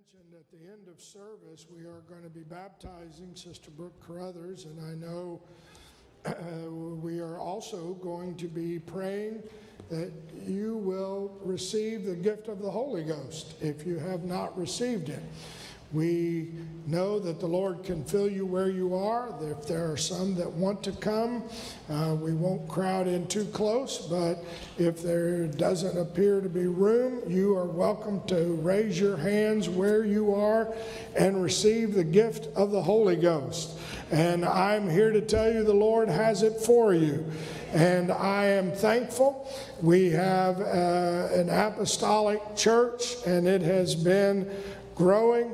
mentioned at the end of service, we are going to be baptizing Sister Brooke Carruthers, and I know uh, we are also going to be praying that you will receive the gift of the Holy Ghost if you have not received it. We know that the Lord can fill you where you are. If there are some that want to come, uh, we won't crowd in too close, but if there doesn't appear to be room, you are welcome to raise your hands where you are and receive the gift of the Holy Ghost. And I'm here to tell you the Lord has it for you. And I am thankful. We have uh, an apostolic church, and it has been growing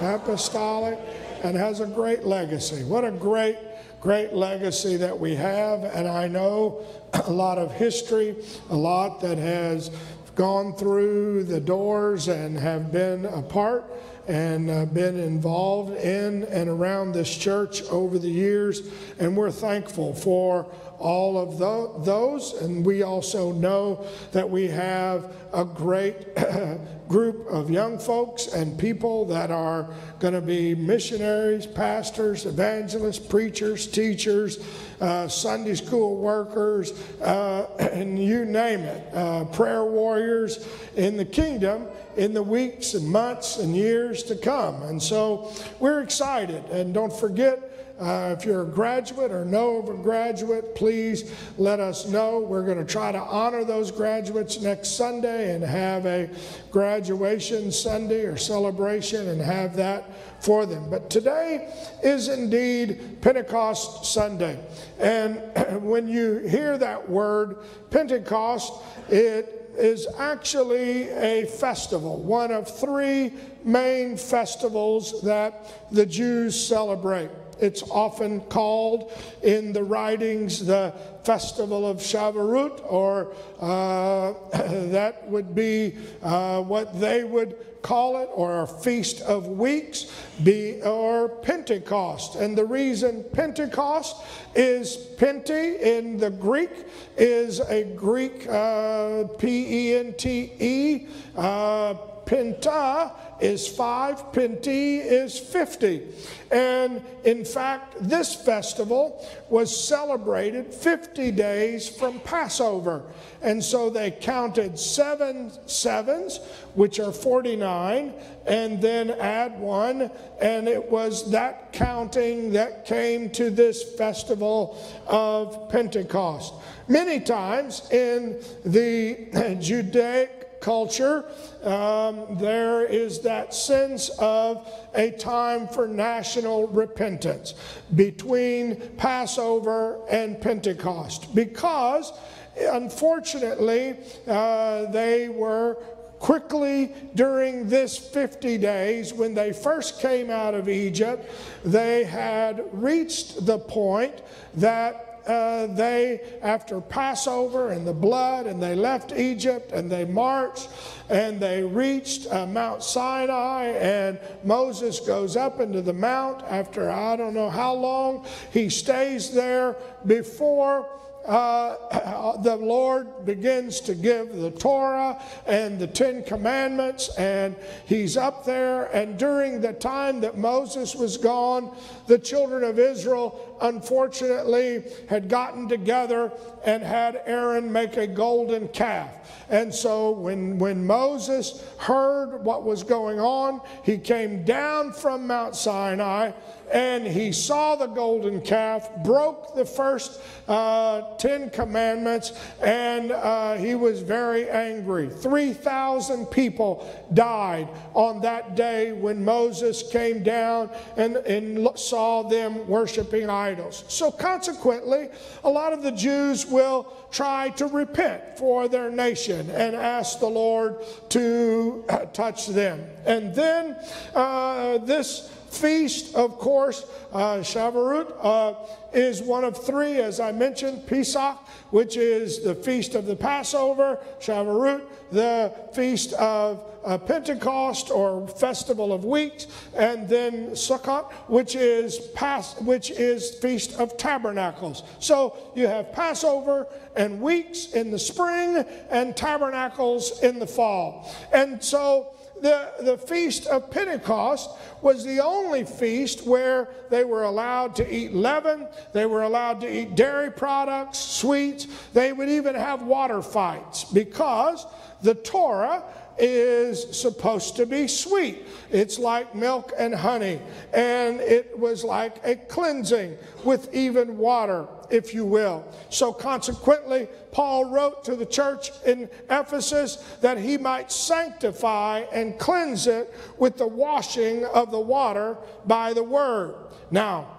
apostolic, and has a great legacy. What a great, great legacy that we have. And I know a lot of history, a lot that has gone through the doors and have been a part and uh, been involved in and around this church over the years. And we're thankful for all of the, those. And we also know that we have a great group of young folks and people that are going to be missionaries, pastors, evangelists, preachers, teachers, uh, Sunday school workers, uh, and you name it, uh, prayer warriors in the kingdom in the weeks and months and years to come. And so we're excited. And don't forget, uh, if you're a graduate or know of a graduate, please let us know. We're going to try to honor those graduates next Sunday and have a graduation Sunday or celebration and have that for them. But today is indeed Pentecost Sunday. And when you hear that word, Pentecost, it is actually a festival, one of three main festivals that the Jews celebrate. It's often called in the writings the Festival of Shavuot, or uh, that would be uh, what they would call it, or a Feast of Weeks, be, or Pentecost. And the reason Pentecost is Pente in the Greek is a Greek uh, P E N T E. Uh, Penta is five, Penti is 50. And in fact, this festival was celebrated 50 days from Passover. And so they counted seven sevens, which are 49, and then add one. And it was that counting that came to this festival of Pentecost. Many times in the Judaic culture, um, there is that sense of a time for national repentance between Passover and Pentecost because, unfortunately, uh, they were quickly during this 50 days when they first came out of Egypt, they had reached the point that uh, they, after Passover and the blood, and they left Egypt and they marched and they reached uh, Mount Sinai, and Moses goes up into the mount after I don't know how long. He stays there before uh, the Lord begins to give the Torah and the Ten Commandments, and he's up there. And during the time that Moses was gone, the children of Israel, unfortunately, had gotten together and had Aaron make a golden calf. And so when, when Moses heard what was going on, he came down from Mount Sinai and he saw the golden calf, broke the first uh, Ten Commandments, and uh, he was very angry. 3,000 people died on that day when Moses came down and, and saw them worshiping idols. So, consequently, a lot of the Jews will try to repent for their nation and ask the Lord to uh, touch them. And then uh, this feast, of course, uh, Shavuot, uh, is one of three, as I mentioned, Pesach, which is the feast of the Passover, Shavuot, the feast of uh, Pentecost or Festival of Weeks, and then Sukkot, which is Pas- which is Feast of Tabernacles. So you have Passover and weeks in the spring and tabernacles in the fall. And so the, the feast of Pentecost was the only feast where they were allowed to eat leaven, they were allowed to eat dairy products, sweets, they would even have water fights because the Torah is supposed to be sweet. It's like milk and honey, and it was like a cleansing with even water, if you will. So, consequently, Paul wrote to the church in Ephesus that he might sanctify and cleanse it with the washing of the water by the word. Now,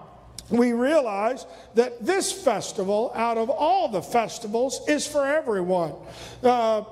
we realize that this festival, out of all the festivals, is for everyone. Uh,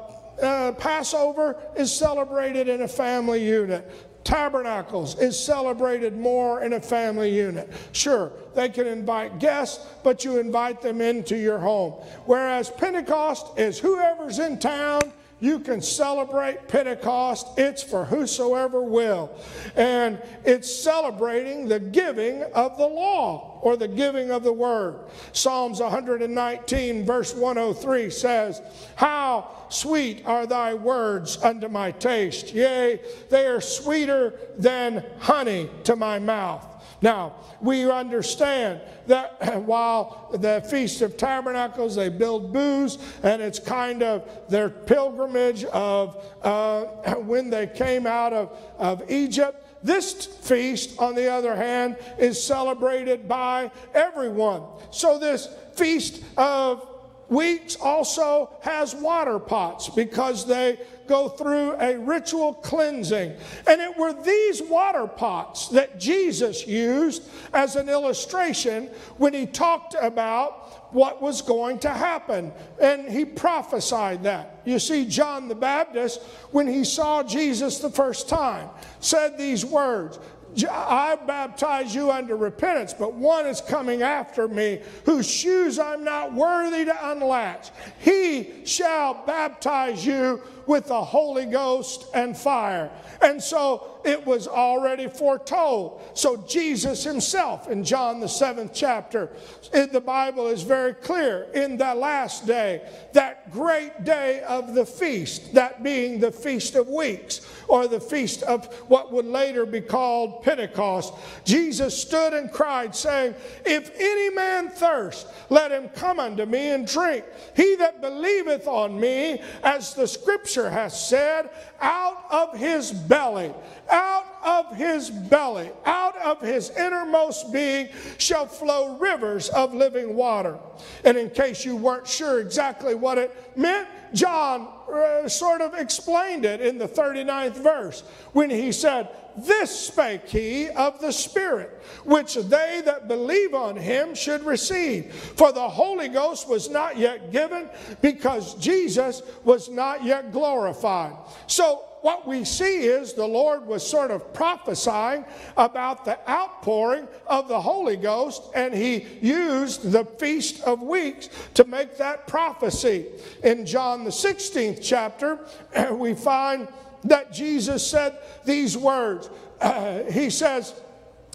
uh, Passover is celebrated in a family unit. Tabernacles is celebrated more in a family unit. Sure, they can invite guests, but you invite them into your home. Whereas Pentecost is whoever's in town you can celebrate Pentecost. It's for whosoever will. And it's celebrating the giving of the law or the giving of the word. Psalms 119, verse 103 says, How sweet are thy words unto my taste. Yea, they are sweeter than honey to my mouth. Now, we understand that while the Feast of Tabernacles, they build booths, and it's kind of their pilgrimage of uh, when they came out of, of Egypt. This feast, on the other hand, is celebrated by everyone. So, this feast of weeks also has water pots because they go through a ritual cleansing. And it were these water pots that Jesus used as an illustration when he talked about what was going to happen. And he prophesied that. You see, John the Baptist, when he saw Jesus the first time, said these words I baptize you unto repentance, but one is coming after me whose shoes I'm not worthy to unlatch. He shall baptize you with the Holy Ghost and fire. And so it was already foretold. So Jesus himself in John the seventh chapter, in the Bible is very clear in the last day, that great day of the feast, that being the Feast of Weeks, or the feast of what would later be called Pentecost, Jesus stood and cried, saying, If any man thirst, let him come unto me and drink. He that believeth on me, as the scripture has said, out of his belly, out of his belly, out of his innermost being shall flow rivers of living water. And in case you weren't sure exactly what it meant, John uh, sort of explained it in the 39th verse when he said, This spake he of the Spirit, which they that believe on him should receive. For the Holy Ghost was not yet given because Jesus was not yet glorified. So what we see is the Lord was sort of prophesying about the outpouring of the Holy Ghost, and he used the Feast of Weeks to make that prophecy. In John the 16th chapter, we find that Jesus said these words. Uh, he says,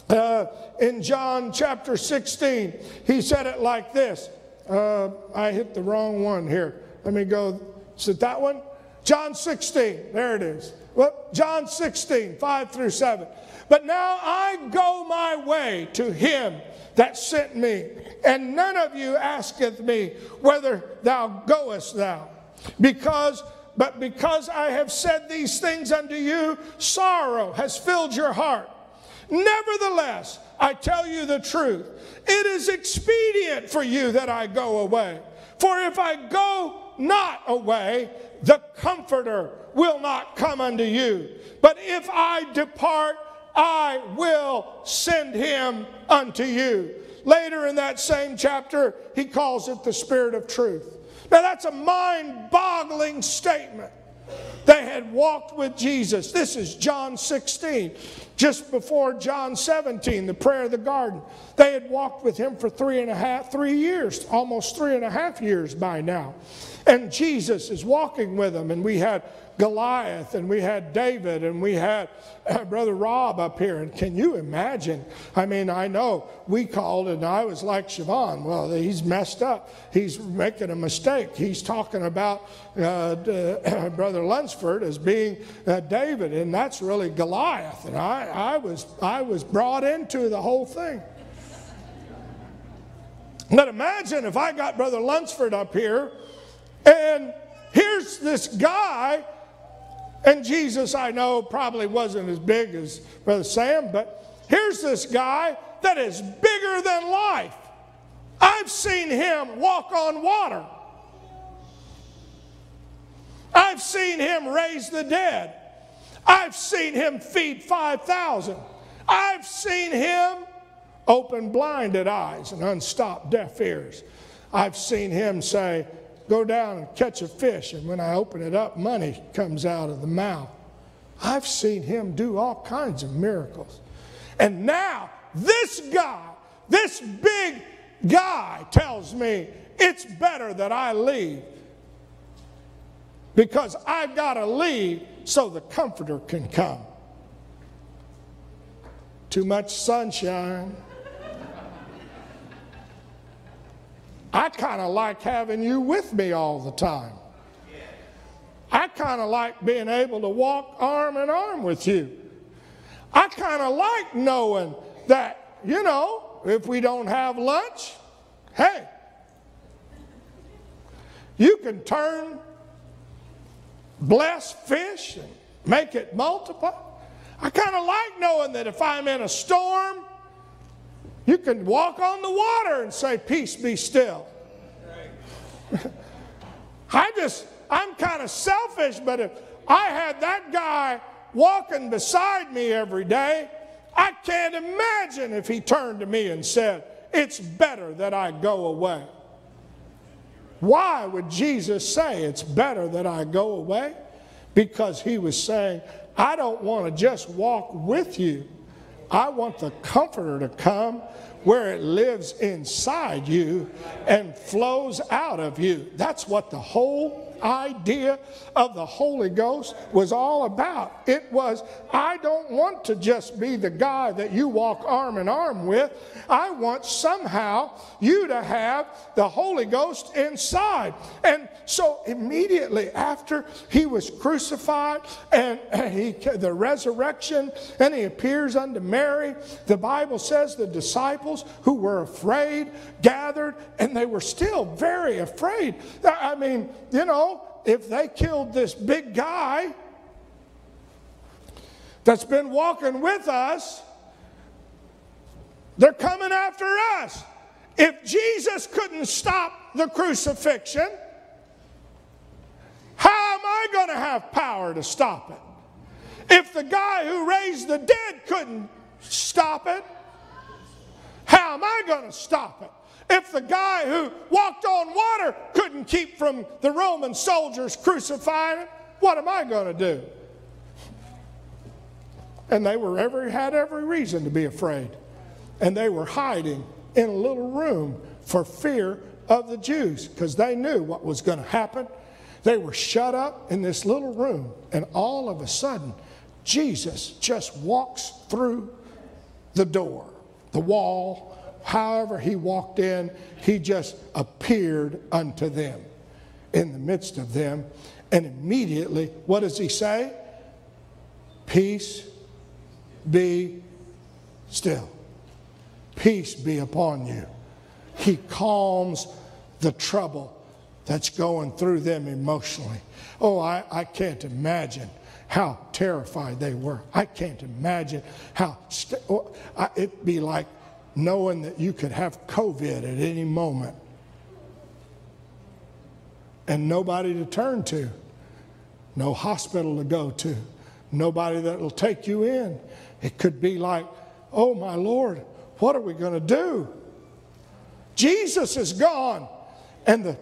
uh, in John chapter 16, he said it like this. Uh, I hit the wrong one here. Let me go. Is it that one? John 16, there it is. Well, John 16, 5 through 7. But now I go my way to him that sent me, and none of you asketh me whether thou goest thou. Because, but because I have said these things unto you, sorrow has filled your heart. Nevertheless, I tell you the truth. It is expedient for you that I go away. For if I go not away, the Comforter will not come unto you. But if I depart, I will send him unto you. Later in that same chapter, he calls it the Spirit of truth. Now, that's a mind boggling statement. They had walked with Jesus. This is John 16, just before John 17, the prayer of the garden. They had walked with him for three and a half, three years, almost three and a half years by now. And Jesus is walking with them, and we had Goliath and we had David and we had uh, Brother Rob up here. And can you imagine? I mean, I know we called and I was like Siobhan. Well, he's messed up. He's making a mistake. He's talking about uh, Brother Lunsford as being uh, David, and that's really Goliath. And I, I, was, I was brought into the whole thing. But imagine if I got Brother Lunsford up here and here's this guy, and Jesus, I know, probably wasn't as big as Brother Sam, but here's this guy that is bigger than life. I've seen him walk on water. I've seen him raise the dead. I've seen him feed 5,000. I've seen him open blinded eyes and unstopped deaf ears. I've seen him say, Go down and catch a fish, and when I open it up, money comes out of the mouth. I've seen him do all kinds of miracles. And now, this guy, this big guy, tells me it's better that I leave because I've got to leave so the comforter can come. Too much sunshine. I kind of like having you with me all the time. I kind of like being able to walk arm in arm with you. I kind of like knowing that, you know, if we don't have lunch, hey, you can turn blessed fish and make it multiply. I kind of like knowing that if I'm in a storm, you can walk on the water and say, Peace be still. I just, I'm kind of selfish, but if I had that guy walking beside me every day, I can't imagine if he turned to me and said, It's better that I go away. Why would Jesus say it's better that I go away? Because he was saying, I don't want to just walk with you. I want the Comforter to come where it lives inside you and flows out of you. That's what the whole idea of the Holy Ghost was all about. It was, I don't want to just be the guy that you walk arm in arm with. I want somehow you to have the Holy Ghost inside. And so immediately after he was crucified and he, the resurrection, and he appears unto Mary, the Bible says the disciples who were afraid gathered and they were still very afraid. I mean, you know, if they killed this big guy that's been walking with us, they're coming after us. If Jesus couldn't stop the crucifixion, how am I going to have power to stop it? If the guy who raised the dead couldn't stop it, how am I going to stop it? If the guy who walked on water couldn't keep from the Roman soldiers crucifying him, what am I going to do? And they were every, had every reason to be afraid. And they were hiding in a little room for fear of the Jews because they knew what was going to happen. They were shut up in this little room, and all of a sudden, Jesus just walks through the door, the wall, however he walked in, he just appeared unto them in the midst of them. And immediately, what does he say? Peace be still. Peace be upon you. He calms the trouble that's going through them emotionally. Oh, I, I can't imagine how terrified they were. I can't imagine how st- oh, I, it'd be like knowing that you could have COVID at any moment and nobody to turn to, no hospital to go to, nobody that will take you in. It could be like, oh my Lord, what are we going to do? Jesus is gone. And the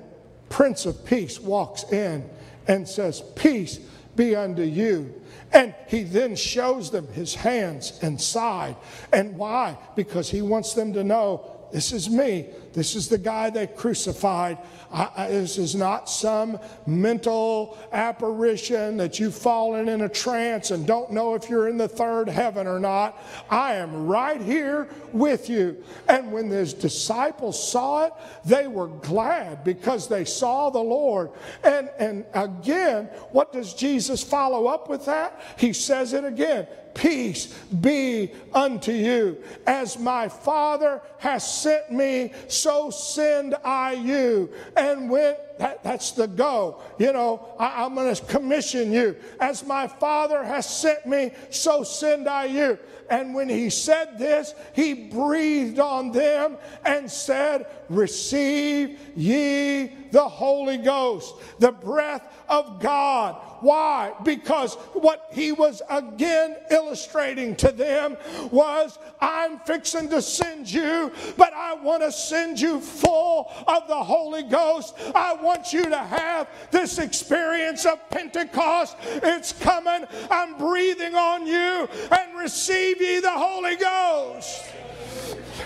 Prince of Peace walks in and says, Peace be unto you. And he then shows them his hands and side. And why? Because he wants them to know this is me. This is the guy they crucified. I, I, this is not some mental apparition that you've fallen in a trance and don't know if you're in the third heaven or not. I am right here with you. And when his disciples saw it, they were glad because they saw the Lord. And, and again, what does Jesus follow up with that? He says it again peace be unto you. As my Father has sent me, so send I you. And when that, that's the go. You know, I, I'm going to commission you. As my Father has sent me, so send I you. And when he said this, he breathed on them and said, Receive ye the Holy Ghost, the breath of God. Why? Because what he was again illustrating to them was, I'm fixing to send you, but I want to send you full of the Holy Ghost. I want you to have this experience of Pentecost. It's coming. I'm breathing on you and receive ye the Holy Ghost.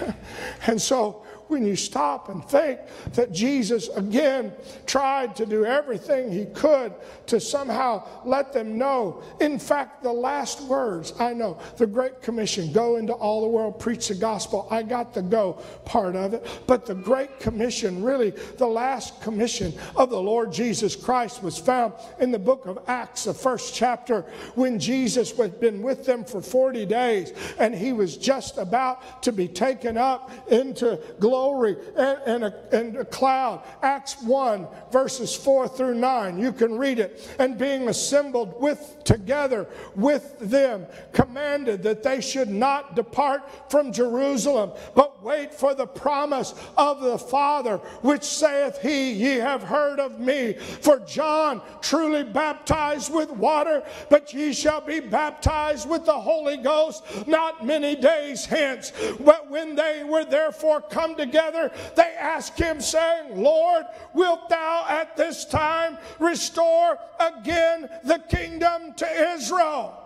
and so when you stop and think that Jesus again tried to do everything he could to somehow let them know. In fact, the last words, I know, the Great Commission go into all the world, preach the gospel. I got the go part of it. But the Great Commission, really, the last commission of the Lord Jesus Christ was found in the book of Acts, the first chapter, when Jesus had been with them for 40 days and he was just about to be taken up into glory and, and, a, and a cloud. Acts 1, verses 4 through 9. You can read it and being assembled with together with them, commanded that they should not depart from Jerusalem, but wait for the promise of the Father, which saith he, Ye have heard of me. For John truly baptized with water, but ye shall be baptized with the Holy Ghost not many days hence. But when they were therefore come together, they asked him, saying, Lord, wilt thou at this time restore again the kingdom to Israel.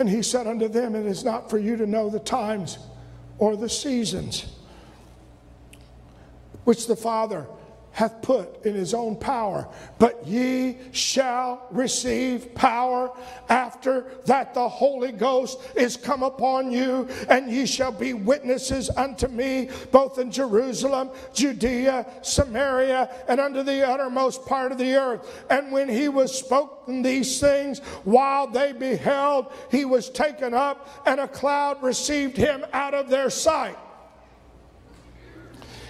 And he said unto them, It is not for you to know the times or the seasons which the Father hath put in his own power. But ye shall receive power after that the Holy Ghost is come upon you, and ye shall be witnesses unto me, both in Jerusalem, Judea, Samaria, and unto the uttermost part of the earth. And when he was spoken these things, while they beheld, he was taken up, and a cloud received him out of their sight.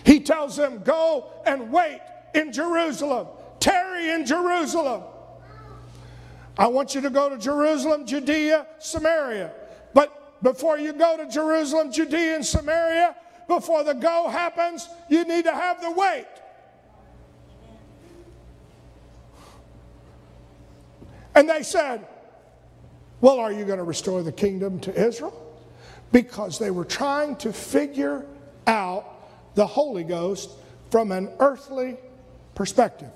He tells them, Go and wait in Jerusalem, tarry in Jerusalem. I want you to go to Jerusalem, Judea, Samaria. But before you go to Jerusalem, Judea, and Samaria, before the go happens, you need to have the wait. And they said, Well, are you going to restore the kingdom to Israel? Because they were trying to figure out the Holy Ghost from an earthly perspective.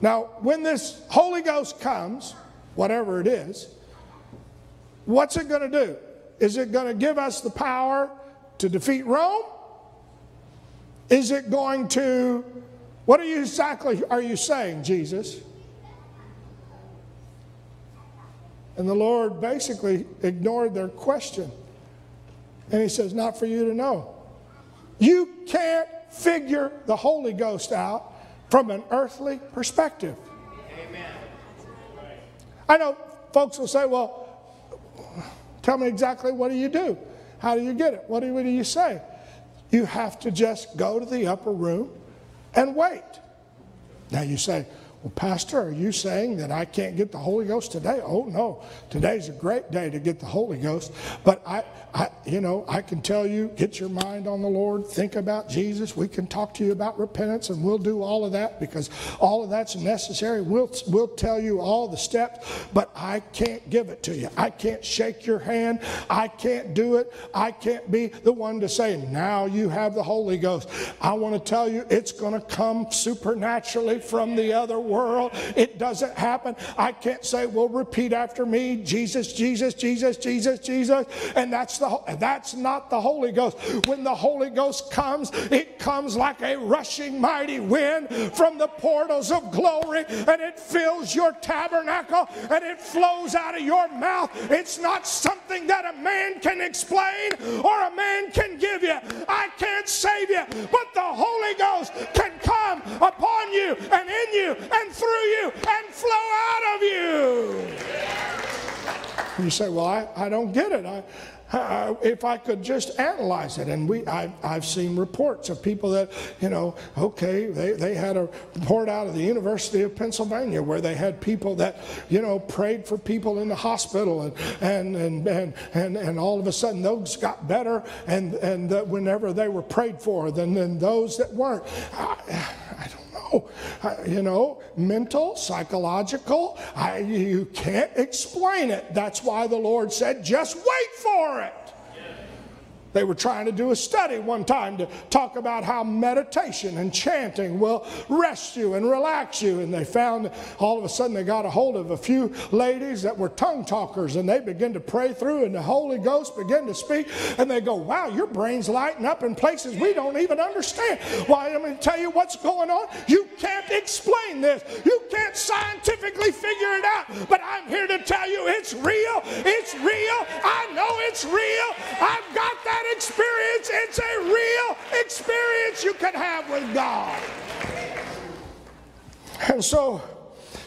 Now, when this Holy Ghost comes, whatever it is, what's it going to do? Is it going to give us the power to defeat Rome? Is it going to, what are you exactly are you saying, Jesus? And the Lord basically ignored their question. And he says, Not for you to know. You can't figure the Holy Ghost out from an earthly perspective. Amen. I know folks will say, Well, tell me exactly what do you do? How do you get it? What do, what do you say? You have to just go to the upper room and wait. Now you say, well, Pastor, are you saying that I can't get the Holy Ghost today? Oh, no. Today's a great day to get the Holy Ghost. But I, I, you know, I can tell you, get your mind on the Lord, think about Jesus. We can talk to you about repentance, and we'll do all of that because all of that's necessary. We'll, we'll tell you all the steps, but I can't give it to you. I can't shake your hand. I can't do it. I can't be the one to say, now you have the Holy Ghost. I want to tell you, it's going to come supernaturally from the other world. It doesn't happen. I can't say, well, repeat after me Jesus, Jesus, Jesus, Jesus, Jesus. And that's, the, that's not the Holy Ghost. When the Holy Ghost comes, it comes like a rushing mighty wind from the portals of glory and it fills your tabernacle and it flows out of your mouth. It's not something that a man can explain or a man can give you. I can't save you, but the Holy Ghost can come upon you and in you and through you and flow out of you. You say, Well, I, I don't get it. I, uh, if I could just analyze it. And we, I, have seen reports of people that, you know, okay, they, they had a report out of the University of Pennsylvania where they had people that, you know, prayed for people in the hospital and, and, and, and, and, and all of a sudden those got better and, and whenever they were prayed for than, than those that weren't. I, I don't you know, mental, psychological. I, you can't explain it. That's why the Lord said, just wait for it. They were trying to do a study one time to talk about how meditation and chanting will rest you and relax you. And they found all of a sudden they got a hold of a few ladies that were tongue talkers and they began to pray through and the Holy Ghost began to speak. And they go, Wow, your brain's lighting up in places we don't even understand. Why, I'm going to tell you what's going on. You can't explain this, you can't scientifically figure it out. But I'm here to tell you it's real. It's real. I know it's real. I've got that experience. It's a real experience you can have with God. And so,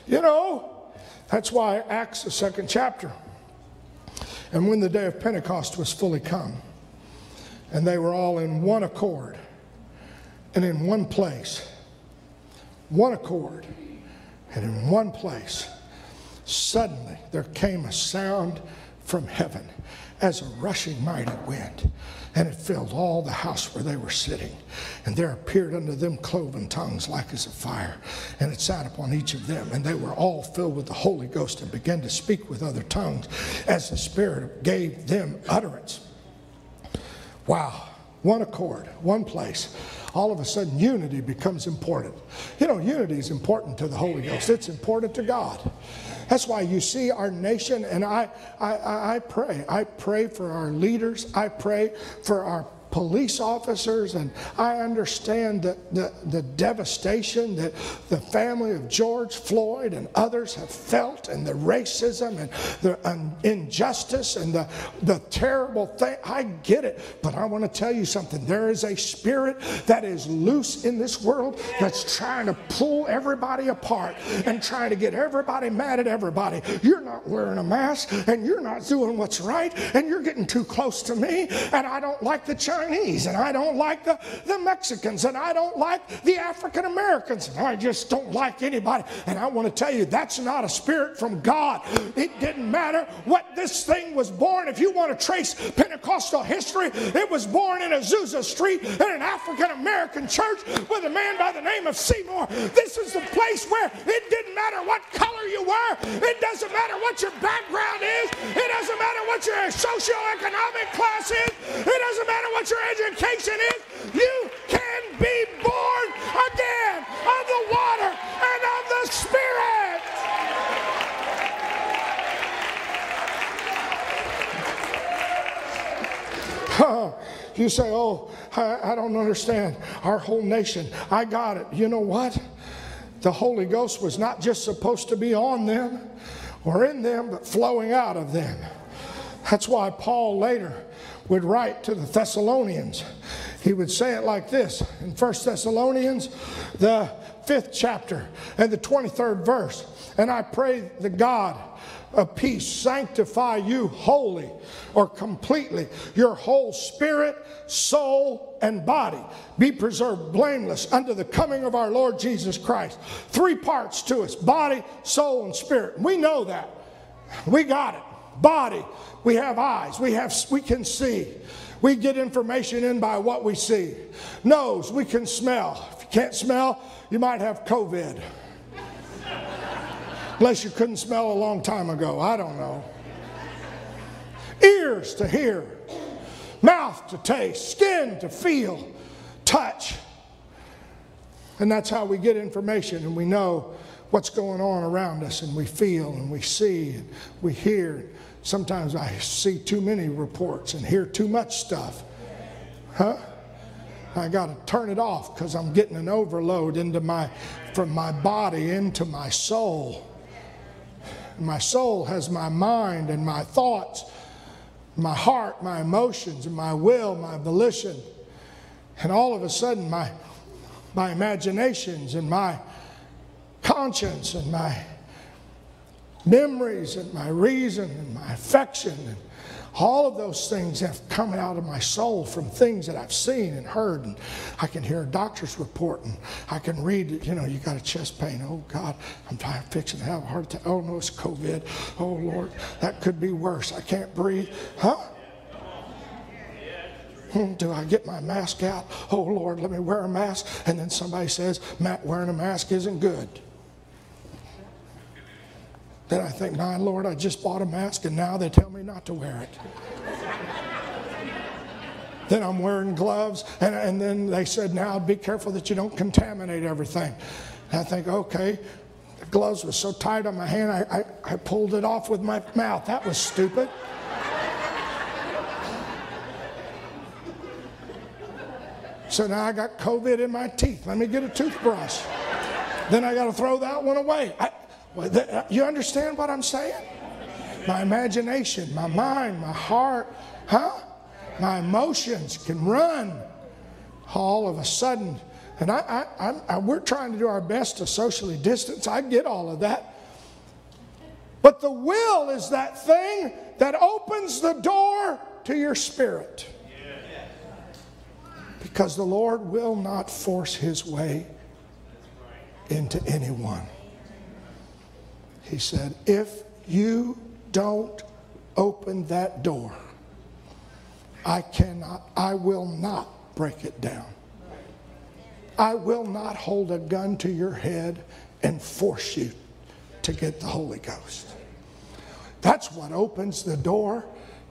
you know, that's why Acts, the second chapter. And when the day of Pentecost was fully come, and they were all in one accord and in one place, one accord and in one place, suddenly there came a sound from heaven as a rushing mighty wind, and it filled all the house where they were sitting. And there appeared unto them cloven tongues like as of fire, and it sat upon each of them. And they were all filled with the Holy Ghost and began to speak with other tongues as the Spirit gave them utterance. Wow, one accord, one place. All of a sudden, unity becomes important. You know, unity is important to the Holy Ghost, it's important to God. That's why you see our nation, and I, I, I pray. I pray for our leaders. I pray for our police officers, and I understand the, the, the, devastation that the family of George Floyd and others have felt, and the racism and the injustice and the, the terrible thing. I get it, but I want to tell you something. There is a spirit that is loose in this world that's trying to pull everybody apart and trying to get everybody mad at everybody. You're not wearing a mask, and you're not doing what's right, and you're getting too close to me, and I don't like the Chinese Chinese, and I don't like the, the Mexicans, and I don't like the African Americans, and I just don't like anybody. And I want to tell you, that's not a spirit from God. It didn't matter what this thing was born. If you want to trace Pentecostal history, it was born in Azusa Street in an African American church with a man by the name of Seymour. This is the place where it didn't matter what color you were, it doesn't matter what your background is, it doesn't matter what your socioeconomic class is, it doesn't matter what your your education is, you can be born again of the water and of the Spirit. you say, Oh, I, I don't understand. Our whole nation, I got it. You know what? The Holy Ghost was not just supposed to be on them or in them, but flowing out of them. That's why Paul later would write to the Thessalonians. He would say it like this in 1 Thessalonians, the fifth chapter and the 23rd verse. And I pray the God of peace sanctify you wholly or completely. Your whole spirit, soul, and body be preserved blameless unto the coming of our Lord Jesus Christ. Three parts to us body, soul, and spirit. We know that. We got it. Body, we have eyes. We have we can see. We get information in by what we see. Nose, we can smell. If you can't smell, you might have COVID. Unless you couldn't smell a long time ago. I don't know. Ears to hear, mouth to taste, skin to feel, touch. And that's how we get information and we know what's going on around us and we feel and we see and we hear. Sometimes I see too many reports and hear too much stuff. Huh? I got to turn it off because I'm getting an overload into my, from my body into my soul. My soul has my mind and my thoughts, my heart, my emotions, and my will, my volition. And all of a sudden, my, my imaginations and my conscience and my memories and my reason and my affection and all of those things have come out of my soul from things that I've seen and heard. And I can hear a doctor's report and I can read, you know, you got a chest pain. Oh, God, I'm trying to fix it. Have a heart attack. Oh, no, it's COVID. Oh, Lord, that could be worse. I can't breathe. Huh? Hmm, do I get my mask out? Oh, Lord, let me wear a mask. And then somebody says, Matt, wearing a mask isn't good. Then I think, my Lord, I just bought a mask and now they tell me not to wear it. then I'm wearing gloves, and, and then they said, now be careful that you don't contaminate everything. And I think, okay, the gloves were so tight on my hand, I, I, I pulled it off with my mouth. That was stupid. so now I got COVID in my teeth. Let me get a toothbrush. then I got to throw that one away. I, Uh, you understand what I'm saying? My imagination, my mind, my heart, huh? My emotions can run all of a sudden. And I, I, I, we're trying to do our best to socially distance. I get all of that. But the will is that thing that opens the door to your spirit. Because the Lord will not force his way into anyone. He said, If you don't open that door, I cannot, I will not break it down. I will not hold a gun to your head and force you to get the Holy Ghost. That's what opens the door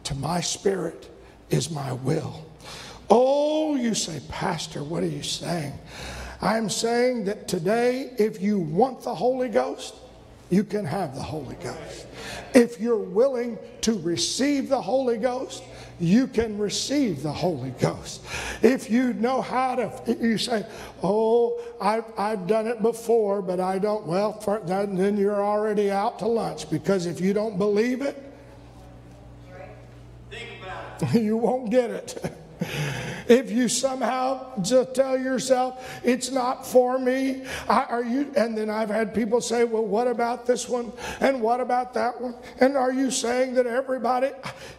to my spirit is my will. Oh, you say, Pastor, what are you saying? I'm saying that today, if you want the Holy Ghost, you can have the Holy Ghost. If you're willing to receive the Holy Ghost, you can receive the Holy Ghost. If you know how to, you say, Oh, I've, I've done it before, but I don't, well, then you're already out to lunch because if you don't believe it, you won't get it. if you somehow just tell yourself it's not for me are you and then i've had people say well what about this one? And what about that one? And are you saying that everybody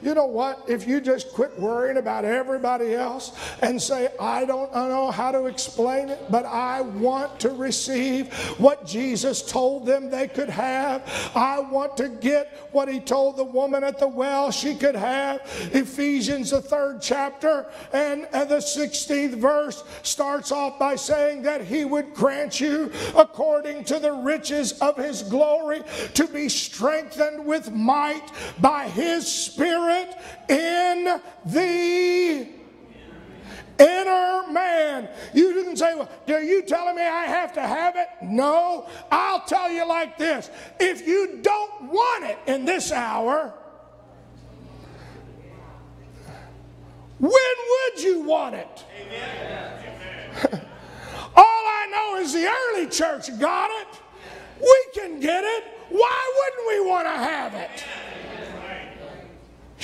you know what? If you just quit worrying about everybody else and say i don't know how to explain it but i want to receive what jesus told them they could have. I want to get what he told the woman at the well she could have. Ephesians the third chapter and, and the 16th verse starts off by saying that he would grant you, according to the riches of his glory, to be strengthened with might by his Spirit in the inner man. You didn't say, well, are you telling me I have to have it? No. I'll tell you like this if you don't want it in this hour, When would you want it? All I know is the early church got it. We can get it. Why wouldn't we want to have it?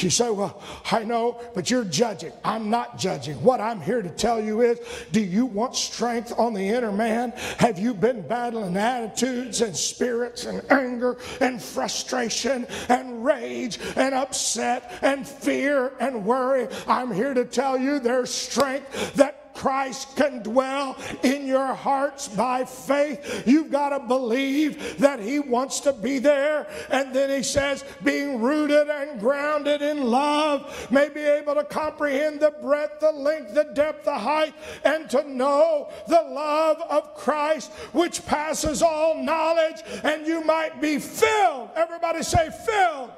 You say, Well, I know, but you're judging. I'm not judging. What I'm here to tell you is do you want strength on the inner man? Have you been battling attitudes and spirits and anger and frustration and rage and upset and fear and worry? I'm here to tell you there's strength that Christ can dwell in your hearts by faith. You've got to believe that He wants to be there. And then He says, being rooted and grounded in love, may be able to comprehend the breadth, the length, the depth, the height, and to know the love of Christ, which passes all knowledge, and you might be filled. Everybody say, filled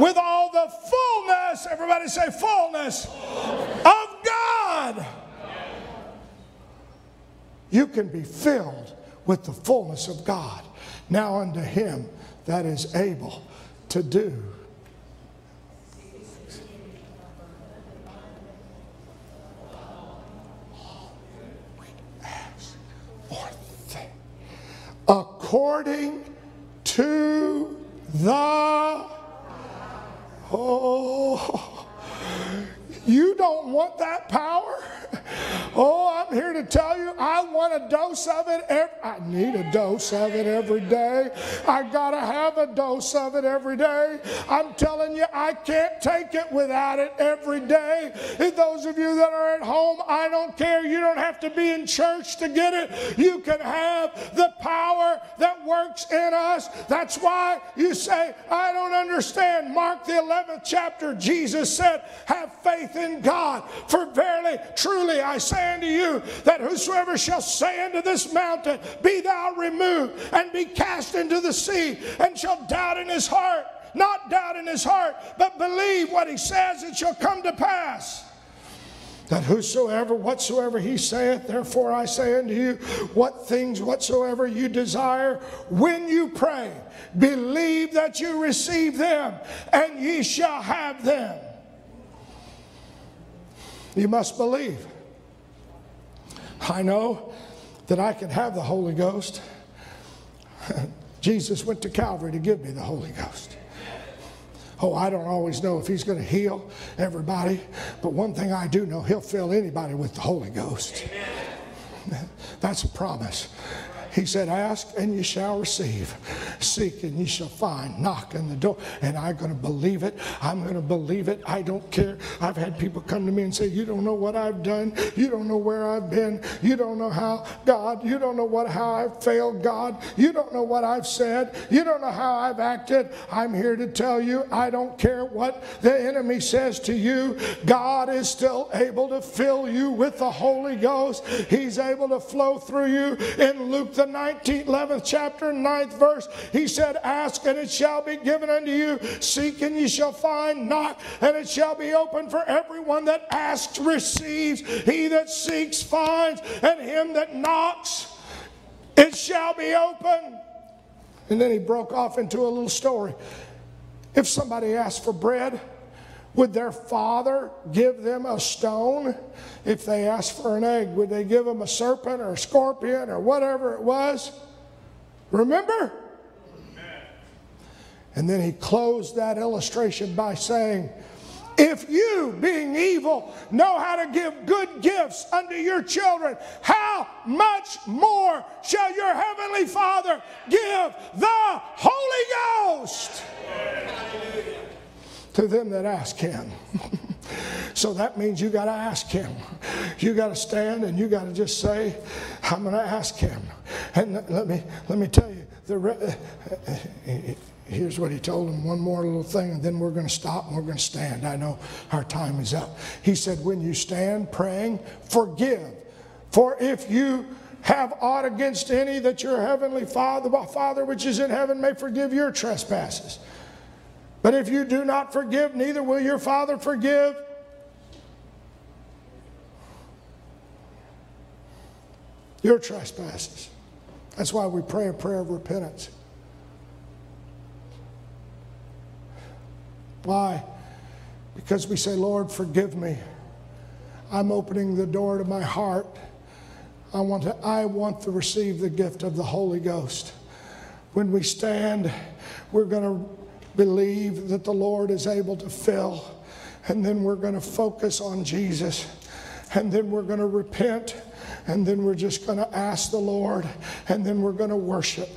with all the fullness, everybody say fullness of God you can be filled with the fullness of God. Now unto him that is able to do. According to the oh you don't want that power Oh, I'm here to tell you, I want a dose of it. Every, I need a dose of it every day. I gotta have a dose of it every day. I'm telling you, I can't take it without it every day. And those of you that are at home, I don't care. You don't have to be in church to get it. You can have the power that works in us. That's why you say, I don't understand. Mark the 11th chapter, Jesus said, Have faith in God, for verily, truly, I say unto you that whosoever shall say unto this mountain, Be thou removed and be cast into the sea, and shall doubt in his heart, not doubt in his heart, but believe what he says, it shall come to pass that whosoever, whatsoever he saith, therefore I say unto you, what things whatsoever you desire, when you pray, believe that you receive them, and ye shall have them. You must believe. I know that I can have the Holy Ghost. Jesus went to Calvary to give me the Holy Ghost. Oh, I don't always know if he's going to heal everybody, but one thing I do know, he'll fill anybody with the Holy Ghost. Amen. That's a promise. He said, Ask and you shall receive. Seek and you shall find. Knock on the door. And I'm going to believe it. I'm going to believe it. I don't care. I've had people come to me and say, You don't know what I've done. You don't know where I've been. You don't know how, God. You don't know what how I've failed, God. You don't know what I've said. You don't know how I've acted. I'm here to tell you, I don't care what the enemy says to you. God is still able to fill you with the Holy Ghost. He's able to flow through you. In Luke 19th, 11th chapter, 9th verse, he said, Ask and it shall be given unto you, seek and ye shall find, knock and it shall be open for everyone that asks receives, he that seeks finds, and him that knocks it shall be open. And then he broke off into a little story. If somebody asked for bread, would their father give them a stone? If they asked for an egg, would they give them a serpent or a scorpion or whatever it was? Remember? And then he closed that illustration by saying, if you, being evil, know how to give good gifts unto your children, how much more shall your heavenly Father give the Holy Ghost? To them that ask him. so that means you got to ask him. You got to stand and you got to just say, I'm going to ask him. And let me, let me tell you, the re- here's what he told him one more little thing, and then we're going to stop and we're going to stand. I know our time is up. He said, When you stand praying, forgive. For if you have aught against any, that your heavenly Father, Father which is in heaven, may forgive your trespasses. But if you do not forgive, neither will your Father forgive. Your trespasses. That's why we pray a prayer of repentance. Why? Because we say, Lord, forgive me. I'm opening the door to my heart. I want to, I want to receive the gift of the Holy Ghost. When we stand, we're going to believe that the Lord is able to fill. And then we're going to focus on Jesus. And then we're going to repent and then we're just going to ask the Lord, and then we're going to worship.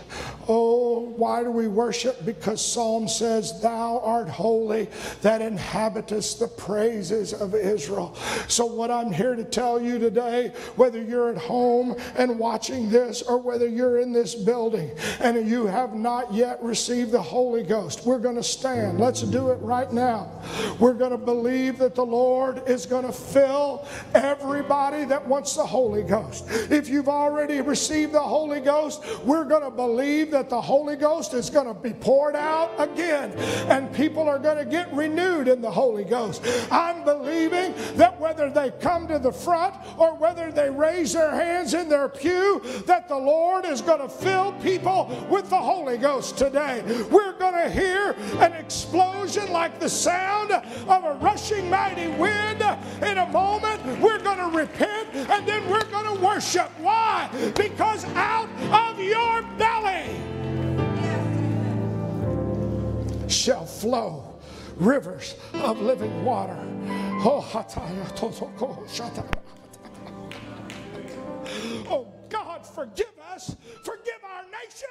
Oh, why do we worship? Because Psalm says, Thou art holy that inhabitest the praises of Israel. So, what I'm here to tell you today, whether you're at home and watching this, or whether you're in this building and you have not yet received the Holy Ghost, we're going to stand. Let's do it right now. We're going to believe that the Lord is going to fill everybody that wants the Holy Ghost Ghost. If you've already received the Holy Ghost, we're going to believe that the Holy Ghost is going to be poured out again and people are going to get renewed in the Holy Ghost. I'm believing that whether they come to the front or whether they raise their hands in their pew, that the Lord is going to fill people with the Holy Ghost today. We're going to hear an explosion like the sound of a rushing mighty wind. In a moment, we're going to repent and then we're going to worship. Why? Because out of your belly shall flow rivers of living water. Oh, oh God, forgive us, forgive our nation,